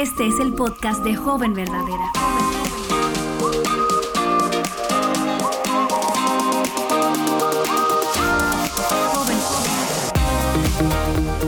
Este es el podcast de Joven Verdadera.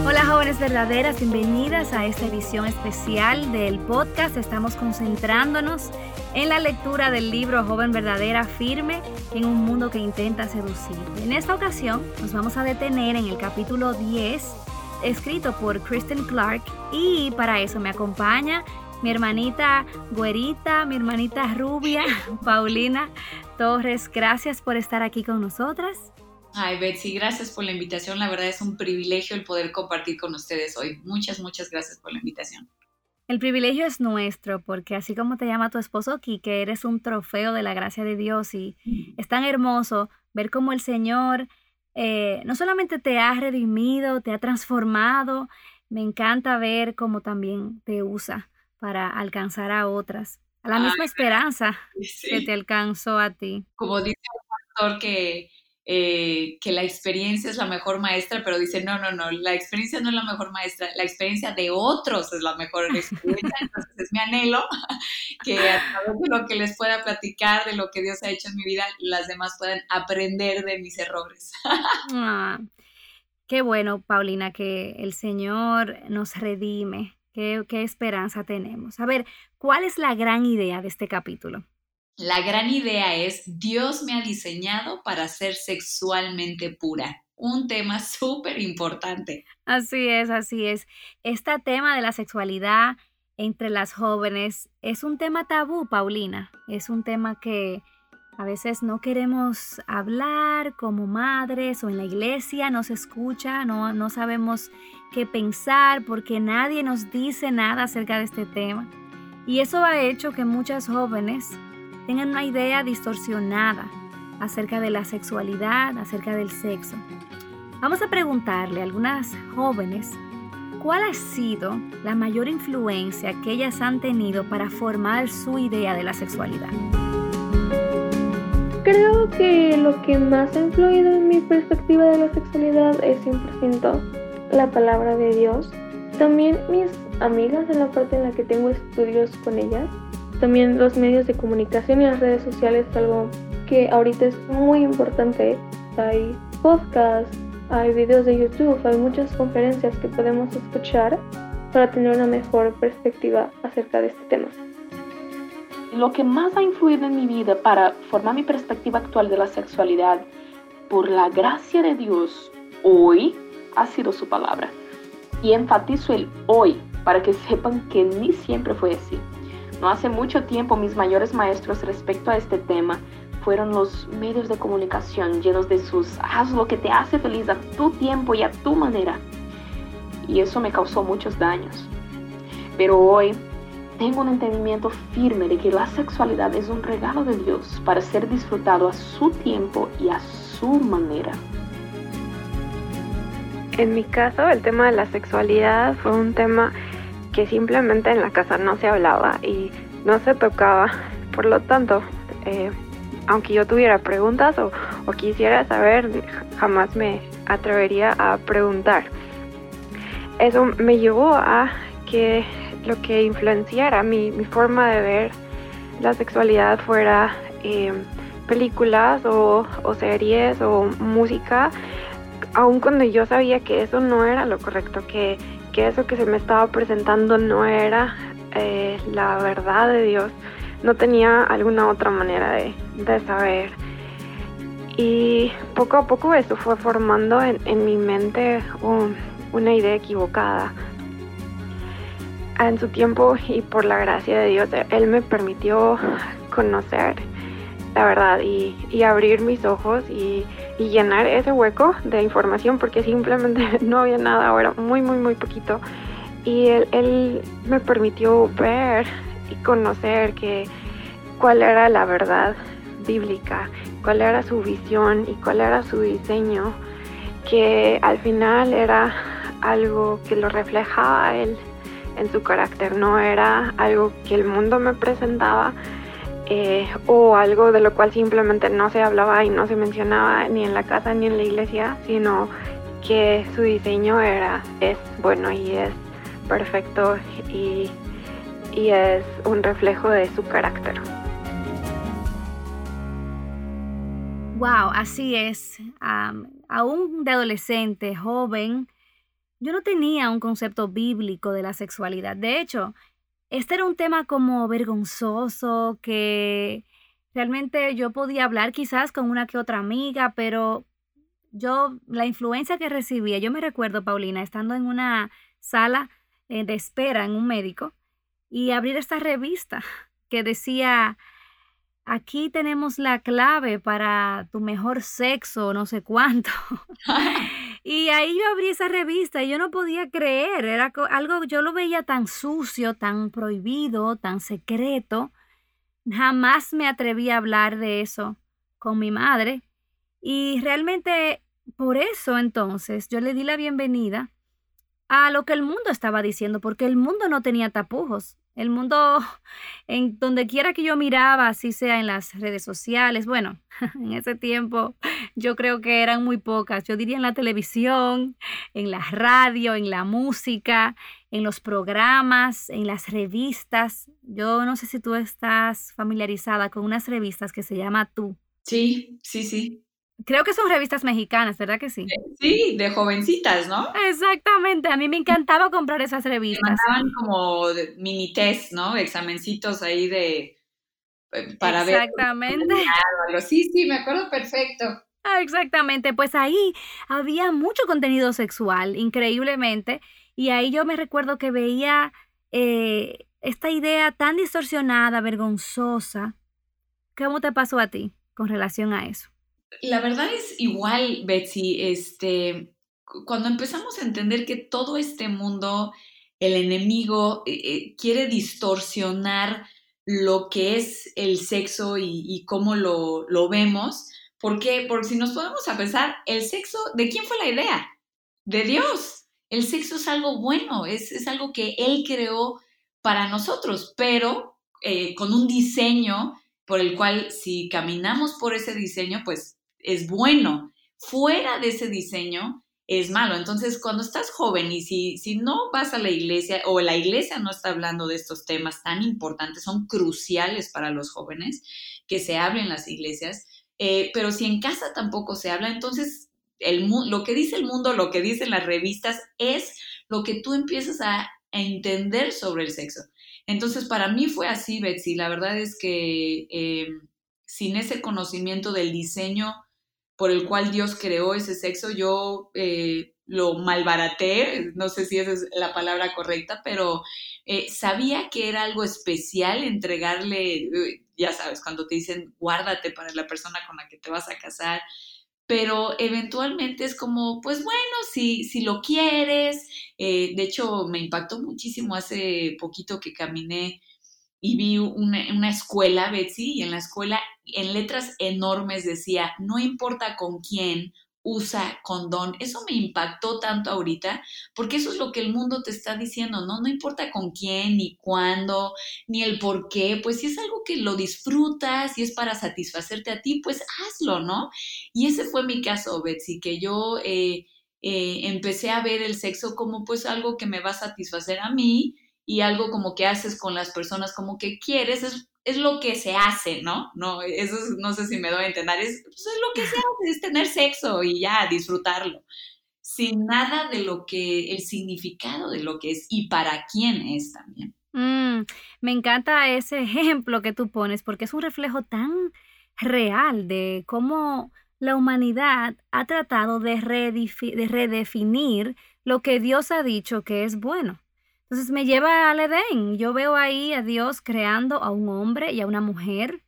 Hola jóvenes verdaderas, bienvenidas a esta edición especial del podcast. Estamos concentrándonos en la lectura del libro Joven Verdadera Firme en un mundo que intenta seducir. En esta ocasión nos vamos a detener en el capítulo 10 escrito por Kristen Clark y para eso me acompaña mi hermanita güerita, mi hermanita rubia, Paulina Torres. Gracias por estar aquí con nosotras. Ay, Betsy, gracias por la invitación. La verdad es un privilegio el poder compartir con ustedes hoy. Muchas, muchas gracias por la invitación. El privilegio es nuestro, porque así como te llama tu esposo aquí, que eres un trofeo de la gracia de Dios y mm. es tan hermoso ver cómo el Señor eh, no solamente te ha redimido, te ha transformado, me encanta ver cómo también te usa para alcanzar a otras, a la misma esperanza que te alcanzó a ti. Como dice un pastor que eh, que la experiencia es la mejor maestra, pero dice, no, no, no, la experiencia no es la mejor maestra, la experiencia de otros es la mejor experiencia. Entonces es mi anhelo que a través de lo que les pueda platicar, de lo que Dios ha hecho en mi vida, las demás puedan aprender de mis errores. Ah, qué bueno, Paulina, que el Señor nos redime. Qué, qué esperanza tenemos. A ver, ¿cuál es la gran idea de este capítulo? La gran idea es, Dios me ha diseñado para ser sexualmente pura. Un tema súper importante. Así es, así es. Este tema de la sexualidad entre las jóvenes es un tema tabú, Paulina. Es un tema que a veces no queremos hablar como madres o en la iglesia no se escucha, no, no sabemos qué pensar porque nadie nos dice nada acerca de este tema. Y eso ha hecho que muchas jóvenes tengan una idea distorsionada acerca de la sexualidad, acerca del sexo. Vamos a preguntarle a algunas jóvenes cuál ha sido la mayor influencia que ellas han tenido para formar su idea de la sexualidad. Creo que lo que más ha influido en mi perspectiva de la sexualidad es 100% la palabra de Dios. También mis amigas en la parte en la que tengo estudios con ellas también los medios de comunicación y las redes sociales es algo que ahorita es muy importante. Hay podcasts, hay videos de YouTube, hay muchas conferencias que podemos escuchar para tener una mejor perspectiva acerca de este tema. Lo que más ha influido en mi vida para formar mi perspectiva actual de la sexualidad, por la gracia de Dios, hoy ha sido su palabra. Y enfatizo el hoy para que sepan que ni siempre fue así. No hace mucho tiempo mis mayores maestros respecto a este tema fueron los medios de comunicación llenos de sus haz lo que te hace feliz a tu tiempo y a tu manera. Y eso me causó muchos daños. Pero hoy tengo un entendimiento firme de que la sexualidad es un regalo de Dios para ser disfrutado a su tiempo y a su manera. En mi caso, el tema de la sexualidad fue un tema que simplemente en la casa no se hablaba y no se tocaba. Por lo tanto, eh, aunque yo tuviera preguntas o, quisiera saber, jamás me atrevería a preguntar. Eso me llevó a que lo que influenciara mi, forma de ver la sexualidad fuera eh, películas o, series o música, aun cuando yo sabía que eso no era lo correcto, que que eso que se me estaba presentando no era eh, la verdad de Dios, no tenía alguna otra manera de, saber. Y poco a poco eso fue formando en, mi mente una idea equivocada. En su tiempo y por la gracia de Dios, Él me permitió conocer la verdad y, abrir mis ojos y, llenar ese hueco de información porque simplemente no había nada ahora, muy, muy, muy poquito. Y él, me permitió ver y conocer que cuál era la verdad bíblica, cuál era su visión y cuál era su diseño, que al final era algo que lo reflejaba él en su carácter, no era algo que el mundo me presentaba, eh, o algo de lo cual simplemente no se hablaba y no se mencionaba ni en la casa ni en la iglesia, sino que su diseño era, es bueno y es perfecto y y es un reflejo de su carácter. Wow, así es. aún de adolescente, joven, yo no tenía un concepto bíblico de la sexualidad. De hecho, este era un tema como vergonzoso que realmente yo podía hablar quizás con una que otra amiga, pero yo, la influencia que recibía, yo me recuerdo, Paulina, estando en una sala eh, de espera en un médico y abrir esta revista que decía, aquí tenemos la clave para tu mejor sexo, no sé cuánto. y ahí yo abrí esa revista y yo no podía creer, era algo, yo lo veía tan sucio, tan prohibido, tan secreto. Jamás me atreví a hablar de eso con mi madre. Y realmente por eso entonces yo le di la bienvenida a lo que el mundo estaba diciendo, porque el mundo no tenía tapujos. El mundo, en donde quiera que yo miraba, así sea en las redes sociales, bueno, en ese tiempo yo creo que eran muy pocas. Yo diría en la televisión, en la radio, en la música, en los programas, en las revistas. Yo no sé si tú estás familiarizada con unas revistas que se llama Tú. Sí, sí, sí. Creo que son revistas mexicanas, ¿verdad que sí? Sí, de jovencitas, ¿no? Exactamente, a mí me encantaba comprar esas revistas. mandaban como mini test, ¿no? Examencitos ahí de eh, para ver. Exactamente. Sí, sí, me acuerdo perfecto. Ah, exactamente, pues ahí había mucho contenido sexual, increíblemente, y ahí yo me recuerdo que veía eh, esta idea tan distorsionada, vergonzosa. ¿Cómo te pasó a ti con relación a eso? La verdad es igual, Betsy, este, cuando empezamos a entender que todo este mundo, el enemigo, eh, eh, quiere distorsionar lo que es el sexo y, cómo lo, lo, vemos, porque, porque si nos podemos a pensar, el sexo, ¿de quién fue la idea? De Dios. El sexo es algo bueno, es, es algo que Él creó para nosotros, pero eh, con un diseño por el cual si caminamos por ese diseño, pues es bueno. Fuera de ese diseño es malo. Entonces, cuando estás joven y si, si no vas a la iglesia o la iglesia no está hablando de estos temas tan importantes, son cruciales para los jóvenes que se hablen en las iglesias, eh, pero si en casa tampoco se habla, entonces el, lo que dice el mundo, lo que dicen las revistas es lo que tú empiezas a, entender sobre el sexo. Entonces, para mí fue así, Betsy. La verdad es que eh, sin ese conocimiento del diseño por el cual Dios creó ese sexo, yo eh, lo malbaraté, no sé si esa es la palabra correcta, pero eh, sabía que era algo especial entregarle, ya sabes, cuando te dicen guárdate para la persona con la que te vas a casar, pero eventualmente es como, pues bueno, si, si lo quieres, eh, de hecho me impactó muchísimo hace poquito que caminé y vi una, una, escuela, Betsy, y en la escuela en letras enormes decía, no importa con quién, usa condón. Eso me impactó tanto ahorita, porque eso es lo que el mundo te está diciendo, ¿no? No importa con quién, ni cuándo, ni el por qué, pues si es algo que lo disfrutas y es para satisfacerte a ti, pues hazlo, ¿no? Y ese fue mi caso, Betsy, que yo eh, eh, empecé a ver el sexo como pues algo que me va a satisfacer a mí y algo como que haces con las personas como que quieres, es, es lo que se hace, ¿no? No, eso no sé si me doy a entender, es, pues, es lo que se hace, es tener sexo y ya, disfrutarlo, sin nada de lo que, el significado de lo que es y para quién es también. Mm, me encanta ese ejemplo que tú pones porque es un reflejo tan real de cómo la humanidad ha tratado de redefinir lo que Dios ha dicho que es bueno. Entonces me lleva al Edén. Yo veo ahí a Dios creando a un hombre y a una mujer.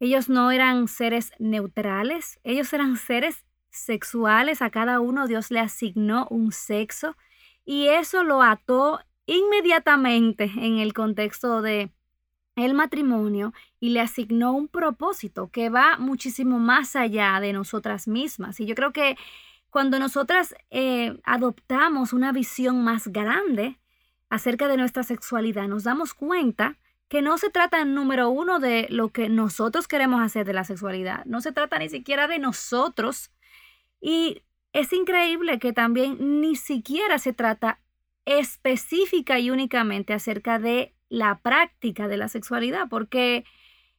Ellos no eran seres neutrales, ellos eran seres sexuales. A cada uno Dios le asignó un sexo y eso lo ató inmediatamente en el contexto de el matrimonio y le asignó un propósito que va muchísimo más allá de nosotras mismas. Y yo creo que cuando nosotras eh, adoptamos una visión más grande, acerca de nuestra sexualidad, nos damos cuenta que no se trata, número uno, de lo que nosotros queremos hacer de la sexualidad, no se trata ni siquiera de nosotros. Y es increíble que también ni siquiera se trata específica y únicamente acerca de la práctica de la sexualidad, porque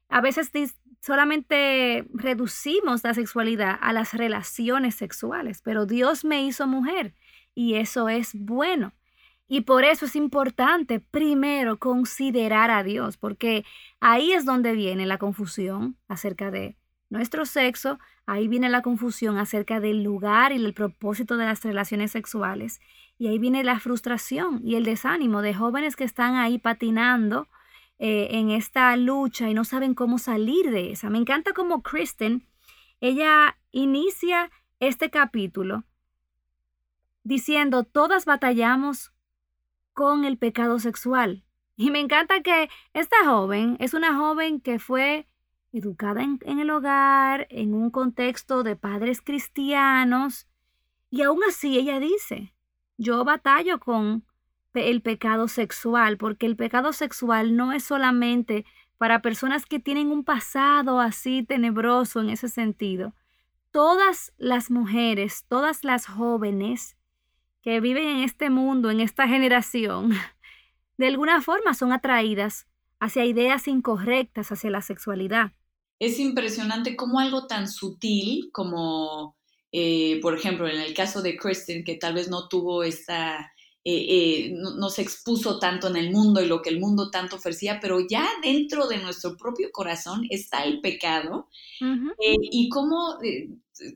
a veces solamente reducimos la sexualidad a las relaciones sexuales, pero Dios me hizo mujer y eso es bueno. Y por eso es importante primero considerar a Dios, porque ahí es donde viene la confusión acerca de nuestro sexo, ahí viene la confusión acerca del lugar y el propósito de las relaciones sexuales, y ahí viene la frustración y el desánimo de jóvenes que están ahí patinando eh, en esta lucha y no saben cómo salir de esa. Me encanta como Kristen, ella inicia este capítulo diciendo, todas batallamos con el pecado sexual. Y me encanta que esta joven es una joven que fue educada en, el hogar, en un contexto de padres cristianos, y aún así ella dice, yo batallo con el pecado sexual, porque el pecado sexual no es solamente para personas que tienen un pasado así tenebroso en ese sentido. Todas las mujeres, todas las jóvenes que viven en este mundo, en esta generación, de alguna forma son atraídas hacia ideas incorrectas hacia la sexualidad. Es impresionante cómo algo tan sutil como, eh, por ejemplo, en el caso de Kristen, que tal vez no tuvo esta eh, eh, no, se expuso tanto en el mundo y lo que el mundo tanto ofrecía, pero ya dentro de nuestro propio corazón está el pecado. Eh, y como,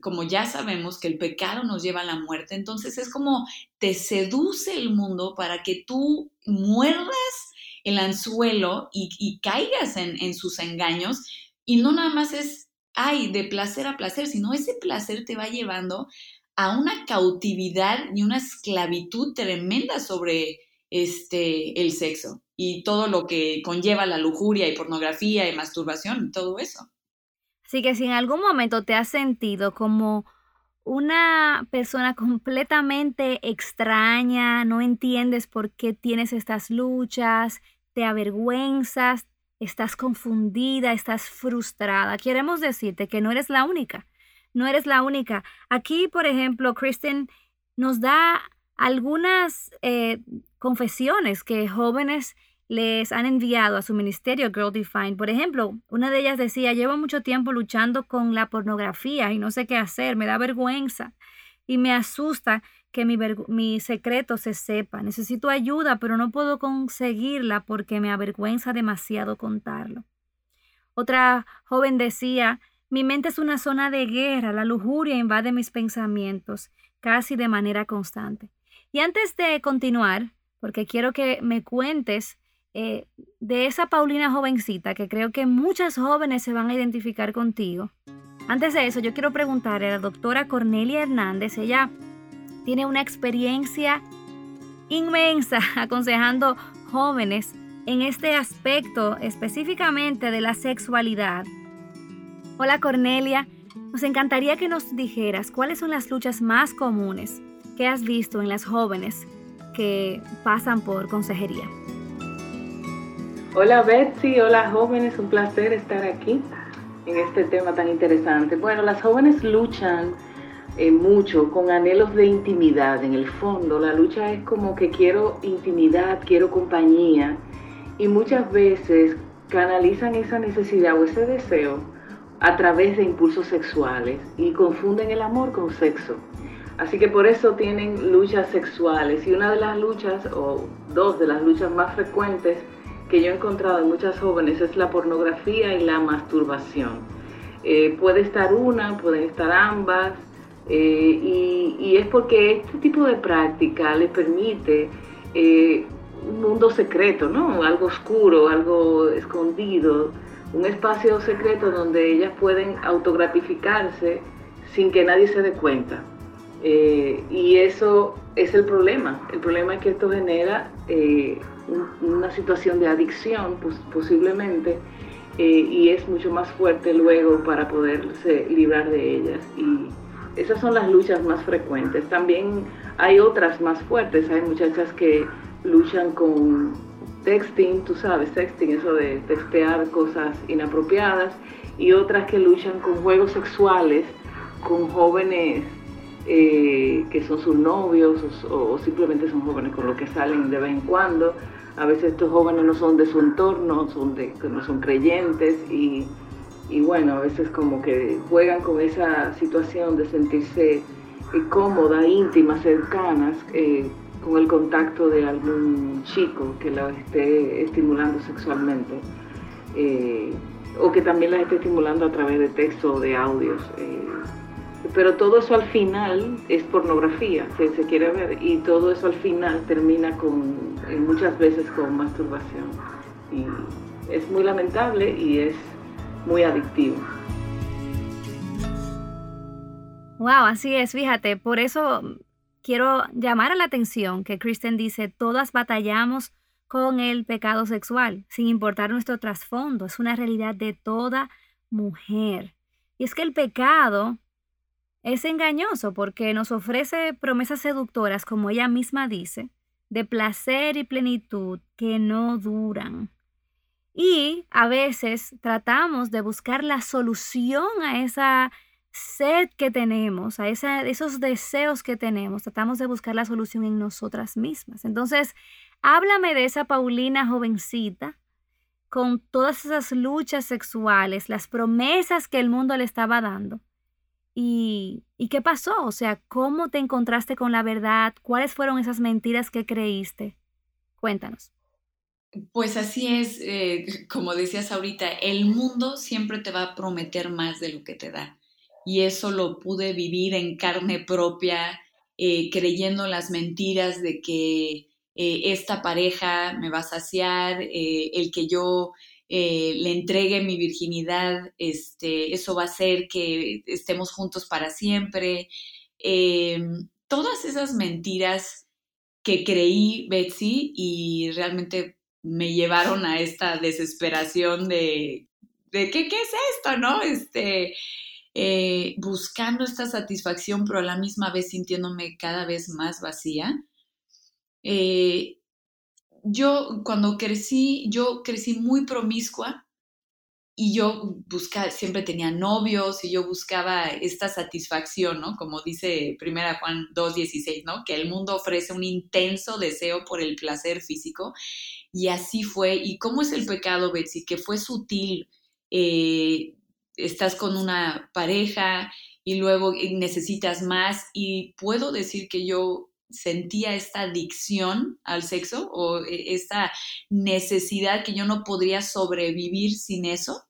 como ya sabemos que el pecado nos lleva a la muerte, entonces es como te seduce el mundo para que tú muerdas el anzuelo y, caigas en, en sus engaños. Y no nada más es, ay, de placer a placer, sino ese placer te va llevando a una cautividad y una esclavitud tremenda sobre este, el sexo y todo lo que conlleva la lujuria y pornografía y masturbación y todo eso. Así que si en algún momento te has sentido como una persona completamente extraña, no entiendes por qué tienes estas luchas, te avergüenzas, estás confundida, estás frustrada, queremos decirte que no eres la única no eres la única. Aquí, por ejemplo, Kristen nos da algunas eh, confesiones que jóvenes les han enviado a su ministerio Girl Defined. Por ejemplo, una de ellas decía, llevo mucho tiempo luchando con la pornografía y no sé qué hacer, me da vergüenza y me asusta que mi, mi secreto se sepa. Necesito ayuda, pero no puedo conseguirla porque me avergüenza demasiado contarlo. Otra joven decía, mi mente es una zona de guerra, la lujuria invade mis pensamientos casi de manera constante. Y antes de continuar, porque quiero que me cuentes eh, de esa Paulina jovencita, que creo que muchas jóvenes se van a identificar contigo. Antes de eso, yo quiero preguntarle a la doctora Cornelia Hernández, ella tiene una experiencia inmensa aconsejando jóvenes en este aspecto específicamente de la sexualidad Hola Cornelia, nos encantaría que nos dijeras cuáles son las luchas más comunes que has visto en las jóvenes que pasan por consejería. Hola Betsy, hola jóvenes, un placer estar aquí en este tema tan interesante. Bueno, las jóvenes luchan eh, mucho con anhelos de intimidad. En el fondo, la lucha es como que quiero intimidad, quiero compañía y muchas veces canalizan esa necesidad o ese deseo a través de impulsos sexuales y confunden el amor con sexo. Así que por eso tienen luchas sexuales y una de las luchas o dos de las luchas más frecuentes que yo he encontrado en muchas jóvenes es la pornografía y la masturbación. Eh, puede estar una, pueden estar ambas eh, y, es porque este tipo de práctica les permite eh, un mundo secreto, ¿no? Algo oscuro, algo escondido, un espacio secreto donde ellas pueden autogratificarse sin que nadie se dé cuenta. Eh, y eso es el problema. El problema es que esto genera eh, una situación de adicción, posiblemente, eh, y es mucho más fuerte luego para poderse librar de ellas. Y esas son las luchas más frecuentes. También hay otras más fuertes. Hay muchachas que luchan con texting, tú sabes, texting, eso de textear cosas inapropiadas, y otras que luchan con juegos sexuales con jóvenes eh, que son sus novios o, simplemente son jóvenes con los que salen de vez en cuando. a veces estos jóvenes no son de su entorno, son de, no son creyentes y, y bueno, a veces como que juegan con esa situación de sentirse eh, cómoda, íntimas, cercanas, eh, con el contacto de algún chico que la esté estimulando sexualmente. Eh, o que también las esté estimulando a través de texto o de audios. Eh, pero todo eso al final es pornografía, se quiere ver, y todo eso al final termina con, muchas veces con masturbación. Y es muy lamentable y es muy adictivo. Wow, así es, fíjate, por eso quiero llamar a la atención que Kristen dice, todas batallamos con el pecado sexual, sin importar nuestro trasfondo. Es una realidad de toda mujer. Y es que el pecado es engañoso porque nos ofrece promesas seductoras, como ella misma dice, de placer y plenitud que no duran. Y a veces tratamos de buscar la solución a esa sed que tenemos, a esos deseos que tenemos, tratamos de buscar la solución en nosotras mismas. Entonces, Háblame de esa Paulina jovencita con todas esas luchas sexuales, las promesas que el mundo le estaba dando. ¿Y, ¿Y, qué pasó? O sea, ¿cómo te encontraste con la verdad? ¿Cuáles fueron esas mentiras que creíste? Cuéntanos. Pues así es, eh, como decías ahorita, el mundo siempre te va a prometer más de lo que te da. Y eso lo pude vivir en carne propia, eh, creyendo las mentiras de que eh, esta pareja me va a saciar, eh, el que yo le entregue mi virginidad, este, eso va a hacer que estemos juntos para siempre. todas esas mentiras que creí, Betsy, y realmente me llevaron a esta desesperación de, de ¿qué, ¿qué, es esto, no? Este, buscando esta satisfacción, pero a la misma vez sintiéndome cada vez más vacía. Eh, yo cuando crecí, yo crecí muy promiscua y yo buscaba, siempre tenía novios y yo buscaba esta satisfacción, ¿no? Como dice Primera Juan 2.16, ¿no? Que el mundo ofrece un intenso deseo por el placer físico y así fue. ¿Y cómo es el pecado, Betsy? Que fue sutil. Eh, estás con una pareja y luego necesitas más y puedo decir que yo sentía esta adicción al sexo o e, esta necesidad que yo no podría sobrevivir sin eso.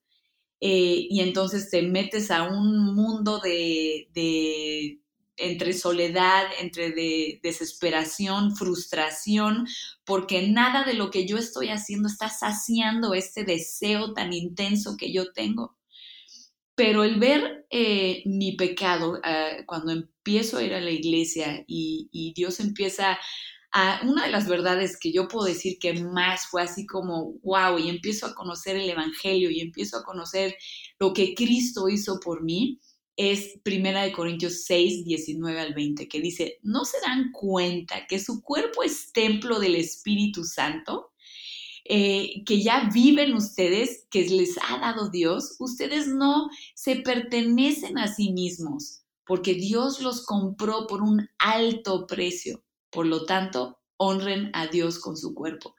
Eh, y entonces te metes a un mundo de, entre soledad, entre de, desesperación, frustración, porque nada de lo que yo estoy haciendo está saciando este deseo tan intenso que yo tengo. Pero el ver eh, mi pecado, ah, cuando empiezo a ir a la iglesia y, Dios empieza a, una de las verdades que yo puedo decir que más fue así como, wow, y empiezo a conocer el Evangelio y empiezo a conocer lo que Cristo hizo por mí, es Primera de Corintios 6, 19 al 20, que dice, ¿no se dan cuenta que su cuerpo es templo del Espíritu Santo? Eh, que ya viven ustedes, que les ha dado Dios, ustedes no se pertenecen a sí mismos, porque Dios los compró por un alto precio. Por lo tanto, honren a Dios con su cuerpo.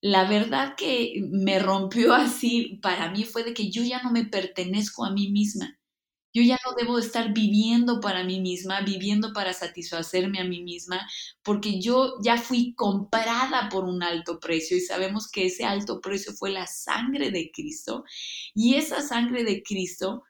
La verdad que me rompió así para mí fue de que yo ya no me pertenezco a mí misma. Yo ya no debo estar viviendo para mí misma, viviendo para satisfacerme a mí misma, porque yo ya fui comprada por un alto precio y sabemos que ese alto precio fue la sangre de Cristo y esa sangre de Cristo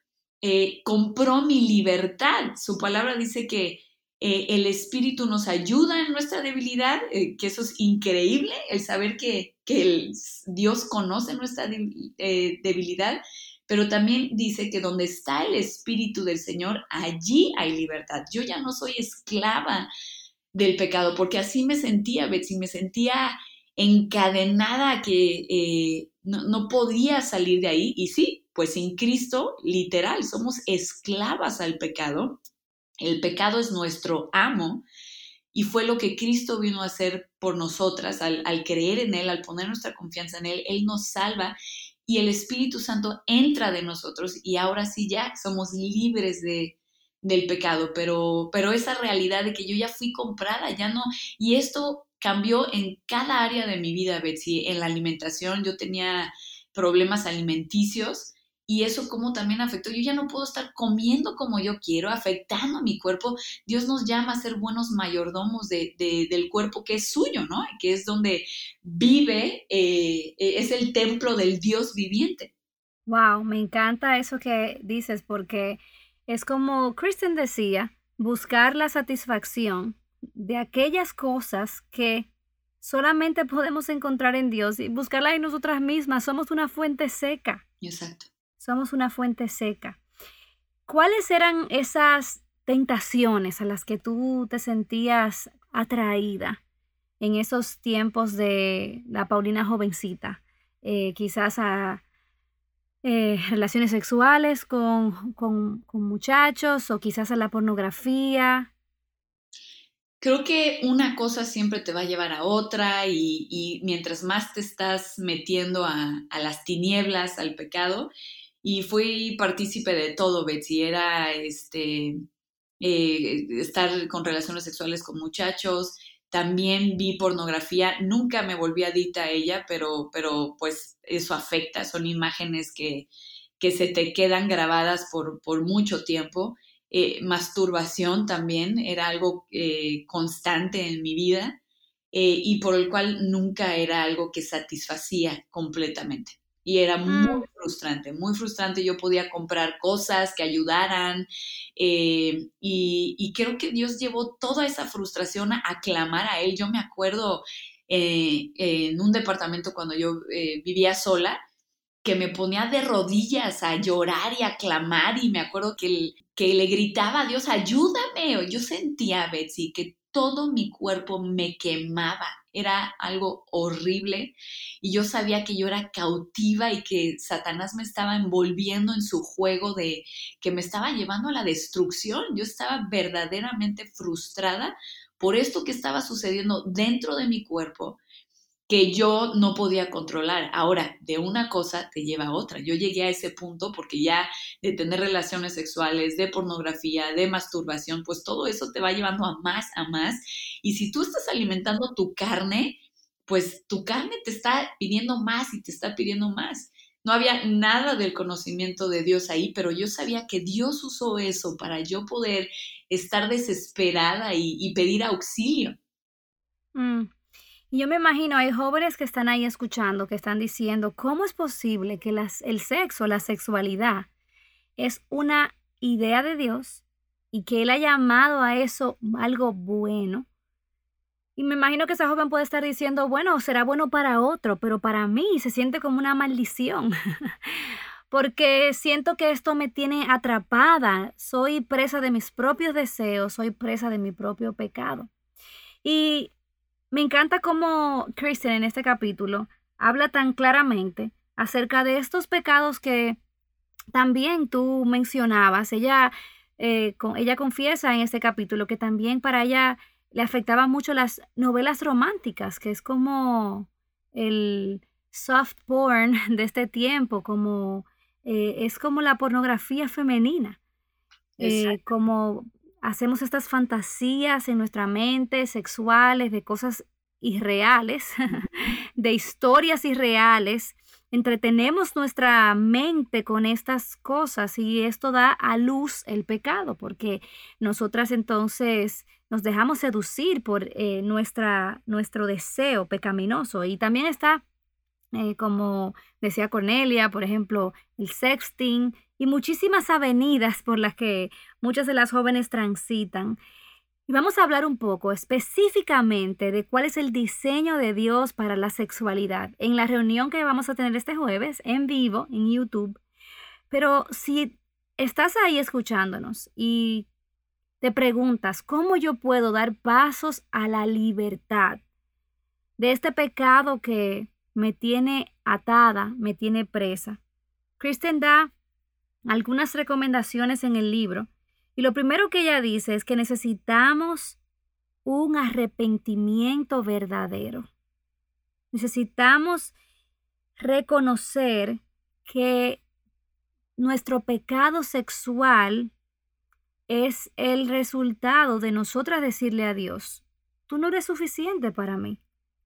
eh, compró mi libertad. Su palabra dice que eh, el Espíritu nos ayuda en nuestra debilidad, eh, que eso es increíble, el saber que, que Dios conoce nuestra debilidad pero también dice que donde está el Espíritu del Señor, allí hay libertad. Yo ya no soy esclava del pecado, porque así me sentía, Betsy, me sentía encadenada que eh, no, no, podía salir de ahí. Y sí, pues sin Cristo, literal, somos esclavas al pecado. El pecado es nuestro amo y fue lo que Cristo vino a hacer por nosotras al, al creer en Él, al poner nuestra confianza en Él. Él nos salva y el Espíritu Santo entra de nosotros y ahora sí ya somos libres de, del pecado, pero, pero esa realidad de que yo ya fui comprada, ya no, y esto cambió en cada área de mi vida, Betsy. En la alimentación yo tenía problemas alimenticios y eso como también afectó. Yo ya no puedo estar comiendo como yo quiero, afectando a mi cuerpo. Dios nos llama a ser buenos mayordomos de, del cuerpo que es suyo, ¿no? Que es donde vive, eh, e, es el templo del Dios viviente. Wow, me encanta eso que dices porque es como Kristen decía, buscar la satisfacción de aquellas cosas que solamente podemos encontrar en Dios y buscarla en nosotras mismas. Somos una fuente seca. Exacto somos una fuente seca. ¿Cuáles eran esas tentaciones a las que tú te sentías atraída en esos tiempos de la Paulina jovencita? Eh, quizás a eh, relaciones sexuales con, con, muchachos o quizás a la pornografía. Creo que una cosa siempre te va a llevar a otra y, mientras más te estás metiendo a, a las tinieblas, al pecado, y fui partícipe de todo, Betsy. Era este, eh, estar con relaciones sexuales con muchachos. También vi pornografía. Nunca me volví adicta a ella, pero, pero pues eso afecta. Son imágenes que, que se te quedan grabadas por, por mucho tiempo. Eh, masturbación también era algo eh, constante en mi vida y por el cual nunca era algo que satisfacía completamente y era muy mm. frustrante, muy frustrante. Yo podía comprar cosas que ayudaran eh, y, creo que Dios llevó toda esa frustración a, clamar a Él. Yo me acuerdo eh, en un departamento cuando yo eh, vivía sola que me ponía de rodillas a llorar y a clamar y me acuerdo que, que le gritaba a Dios, ayúdame. Yo sentía, Betsy, que todo mi cuerpo me quemaba era algo horrible y yo sabía que yo era cautiva y que Satanás me estaba envolviendo en su juego de que me estaba llevando a la destrucción. Yo estaba verdaderamente frustrada por esto que estaba sucediendo dentro de mi cuerpo que yo no podía controlar. Ahora, de una cosa te lleva a otra. Yo llegué a ese punto porque ya de tener relaciones sexuales, de pornografía, de masturbación, pues todo eso te va llevando a más, a más. Y si tú estás alimentando tu carne, pues tu carne te está pidiendo más y te está pidiendo más. No había nada del conocimiento de Dios ahí, pero yo sabía que Dios usó eso para yo poder estar desesperada y, pedir auxilio. Mm. Yo me imagino, hay jóvenes que están ahí escuchando, que están diciendo, ¿cómo es posible que el sexo, la sexualidad, es una idea de Dios y que Él ha llamado a eso algo bueno? Y me imagino que esa joven puede estar diciendo, bueno, será bueno para otro, pero para mí se siente como una maldición. porque siento que esto me tiene atrapada, soy presa de mis propios deseos, soy presa de mi propio pecado. Y me encanta cómo Kristen en este capítulo habla tan claramente acerca de estos pecados que también tú mencionabas. Ella, eh, ella confiesa en este capítulo que también para ella le afectaban mucho las novelas románticas, que es como el soft porn de este tiempo, como eh, es como la pornografía femenina, eh, como hacemos estas fantasías en nuestra mente sexuales, de cosas irreales, de historias irreales, entretenemos nuestra mente con estas cosas y esto da a luz el pecado, porque nosotras entonces nos dejamos seducir por eh, nuestra, nuestro deseo pecaminoso. Y también está, eh, como decía Cornelia, por ejemplo, el sexting y muchísimas avenidas por las que muchas de las jóvenes transitan. Y vamos a hablar un poco específicamente de cuál es el diseño de Dios para la sexualidad en la reunión que vamos a tener este jueves en vivo en YouTube. Pero si estás ahí escuchándonos y te preguntas, ¿cómo yo puedo dar pasos a la libertad de este pecado que me tiene atada, me tiene presa? Kristen da algunas recomendaciones en el libro. Y lo primero que ella dice es que necesitamos un arrepentimiento verdadero. Necesitamos reconocer que nuestro pecado sexual es el resultado de nosotras decirle a Dios, tú no eres suficiente para mí.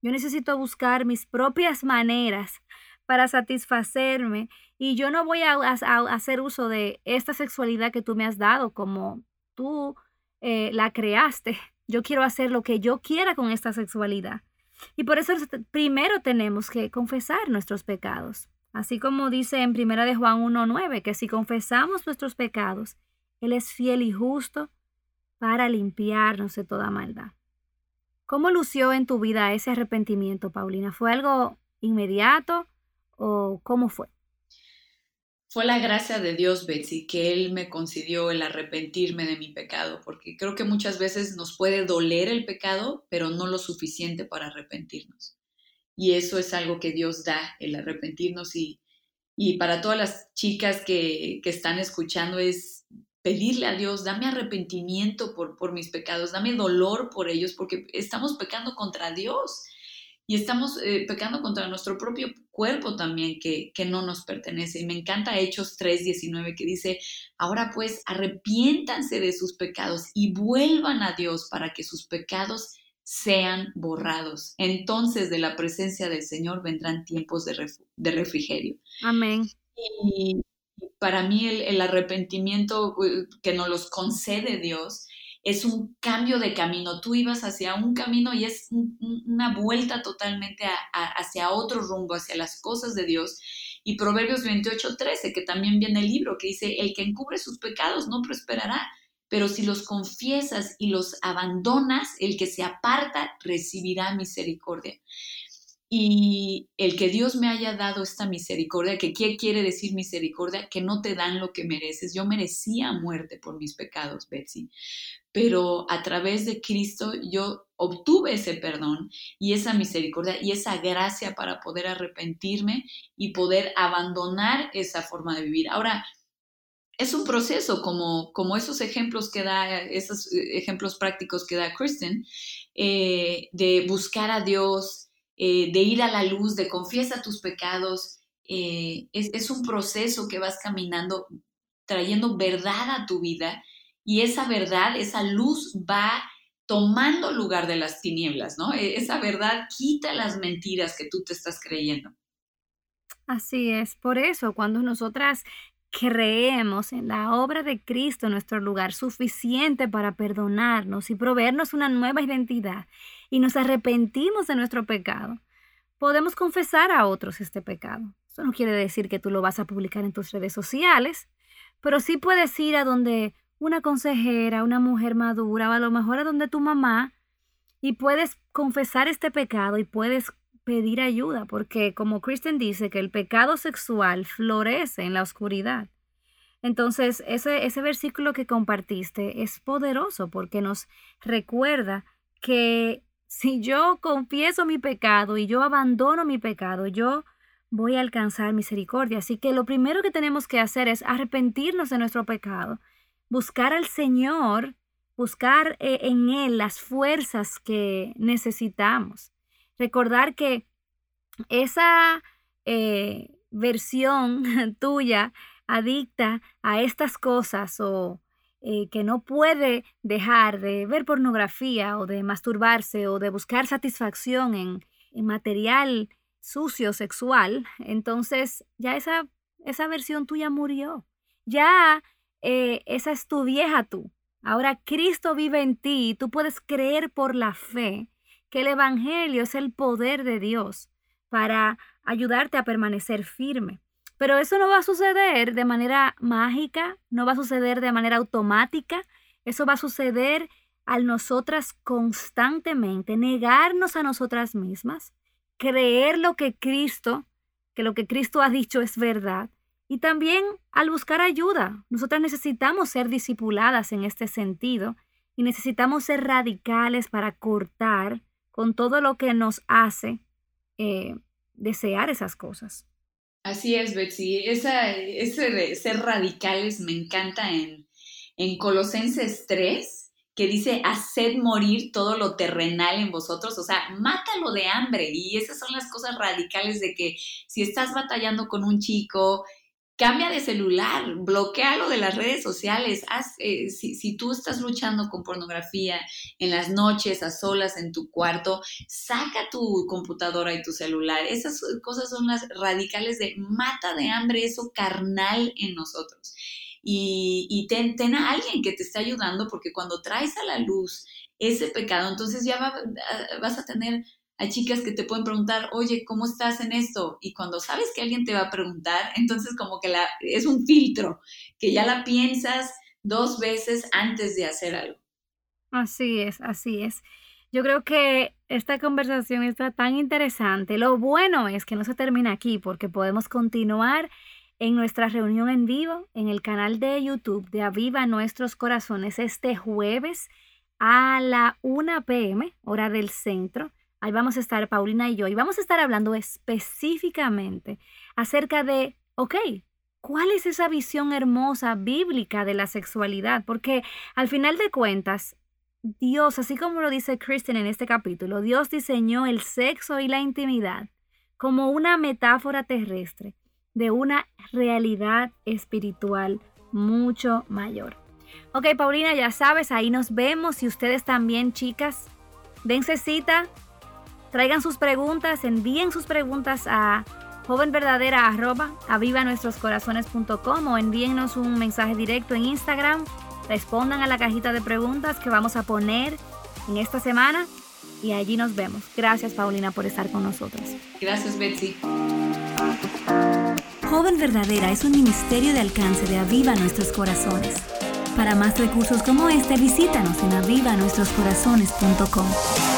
Yo necesito buscar mis propias maneras para satisfacerme y yo no voy a, hacer uso de esta sexualidad que tú me has dado como tú eh, la creaste. Yo quiero hacer lo que yo quiera con esta sexualidad. Y por eso primero tenemos que confesar nuestros pecados. Así como dice en 1 de Juan 1.9, que si confesamos nuestros pecados, Él es fiel y justo para limpiarnos de toda maldad. ¿Cómo lució en tu vida ese arrepentimiento, Paulina? ¿Fue algo inmediato o cómo fue? Fue la gracia de Dios, Betsy, que Él me concedió el arrepentirme de mi pecado, porque creo que muchas veces nos puede doler el pecado, pero no lo suficiente para arrepentirnos. Y eso es algo que Dios da, el arrepentirnos. Y, y para todas las chicas que, que están escuchando es pedirle a Dios, dame arrepentimiento por, por mis pecados, dame dolor por ellos, porque estamos pecando contra Dios y estamos eh, pecando contra nuestro propio cuerpo también que, que, no nos pertenece. Y me encanta Hechos 3:19 que dice, ahora pues arrepiéntanse de sus pecados y vuelvan a Dios para que sus pecados sean borrados. Entonces de la presencia del Señor vendrán tiempos de, de refrigerio. Amén. Y para mí el, arrepentimiento eh, que nos los concede Dios es un cambio de camino. Tú ibas hacia un camino y es una vuelta totalmente hacia otro rumbo, hacia las cosas de Dios. Y Proverbios 28, 13, que también viene el libro, que dice, el que encubre sus pecados no prosperará, pero si los confiesas y los abandonas, el que se aparta recibirá misericordia. Y el que Dios me haya dado esta misericordia, que qué quiere decir misericordia, que no te dan lo que mereces. Yo merecía muerte por mis pecados, Betsy, pero a través de Cristo yo obtuve ese perdón y esa misericordia y esa gracia para poder arrepentirme y poder abandonar esa forma de vivir. Ahora, es un proceso como, como esos ejemplos que da, esos ejemplos prácticos que da Kristen, eh, de buscar a Dios, eh, de ir a la luz, de confiesa tus pecados. Eh, es, un proceso que vas caminando, trayendo verdad a tu vida y esa verdad, esa luz va tomando lugar de las tinieblas, ¿no? E, esa verdad quita las mentiras que tú te estás creyendo. Así es, por eso cuando nosotras creemos en la obra de Cristo nuestro lugar suficiente para perdonarnos y proveernos una nueva identidad y nos arrepentimos de nuestro pecado, podemos confesar a otros este pecado. Eso no quiere decir que tú lo vas a publicar en tus redes sociales, pero sí puedes ir a donde una consejera, una mujer madura o a lo mejor a donde tu mamá y puedes confesar este pecado y puedes pedir ayuda, porque como Kristen dice que el pecado sexual florece en la oscuridad. Entonces, ese, ese versículo que compartiste es poderoso porque nos recuerda que si yo confieso mi pecado y yo abandono mi pecado, yo voy a alcanzar misericordia. Así que lo primero que tenemos que hacer es arrepentirnos de nuestro pecado, buscar al Señor, buscar eh, en Él las fuerzas que necesitamos. Recordar que esa eh, versión tuya adicta a estas cosas o eh, que no puede dejar de ver pornografía o de masturbarse o de buscar satisfacción en, material sucio sexual, entonces ya esa, esa versión tuya murió. Ya eh, esa es tu vieja tú. Ahora Cristo vive en ti y tú puedes creer por la fe que el Evangelio es el poder de Dios para ayudarte a permanecer firme. Pero eso no va a suceder de manera mágica, no va a suceder de manera automática, eso va a suceder al nosotras constantemente negarnos a nosotras mismas, creer lo que Cristo, que lo que Cristo ha dicho es verdad, y también al buscar ayuda. Nosotras necesitamos ser discipuladas en este sentido y necesitamos ser radicales para cortar con todo lo que nos hace eh, desear esas cosas. Así es, Betsy. Esa, ese ser radicales me encanta en, en Colosenses 3, que dice, haced morir todo lo terrenal en vosotros, o sea, mátalo de hambre. Y esas son las cosas radicales de que si estás batallando con un chico cambia de celular, bloquealo de las redes sociales. Eh, si, tú estás luchando con pornografía en las noches, a solas, en tu cuarto, saca tu computadora y tu celular. Esas cosas son las radicales de mata de hambre eso carnal en nosotros. Y, y ten, a alguien que te esté ayudando porque cuando traes a la luz ese pecado, entonces ya vas a tener hay chicas que te pueden preguntar, oye, ¿cómo estás en esto? Y cuando sabes que alguien te va a preguntar, entonces como que la, es un filtro, que ya la piensas dos veces antes de hacer algo. Así es, así es. Yo creo que esta conversación está tan interesante. Lo bueno es que no se termina aquí porque podemos continuar en nuestra reunión en vivo en el canal de YouTube de Aviva Nuestros Corazones este jueves a la 1 pm, hora del centro. Ahí vamos a estar Paulina y yo y vamos a estar hablando específicamente acerca de, ok, ¿cuál es esa visión hermosa bíblica de la sexualidad? Porque al final de cuentas, Dios, así como lo dice Kristen en este capítulo, Dios diseñó el sexo y la intimidad como una metáfora terrestre de una realidad espiritual mucho mayor. Ok, Paulina, ya sabes, ahí nos vemos y ustedes también, chicas, dense cita Traigan sus preguntas, envíen sus preguntas a jovenverdadera arroba o envíennos un mensaje directo en Instagram. Respondan a la cajita de preguntas que vamos a poner en esta semana y allí nos vemos. Gracias Paulina por estar con nosotros. Gracias Betsy. Joven Verdadera es un ministerio de alcance de Aviva Nuestros Corazones. Para más recursos como este, visítanos en avivanuestroscorazones.com.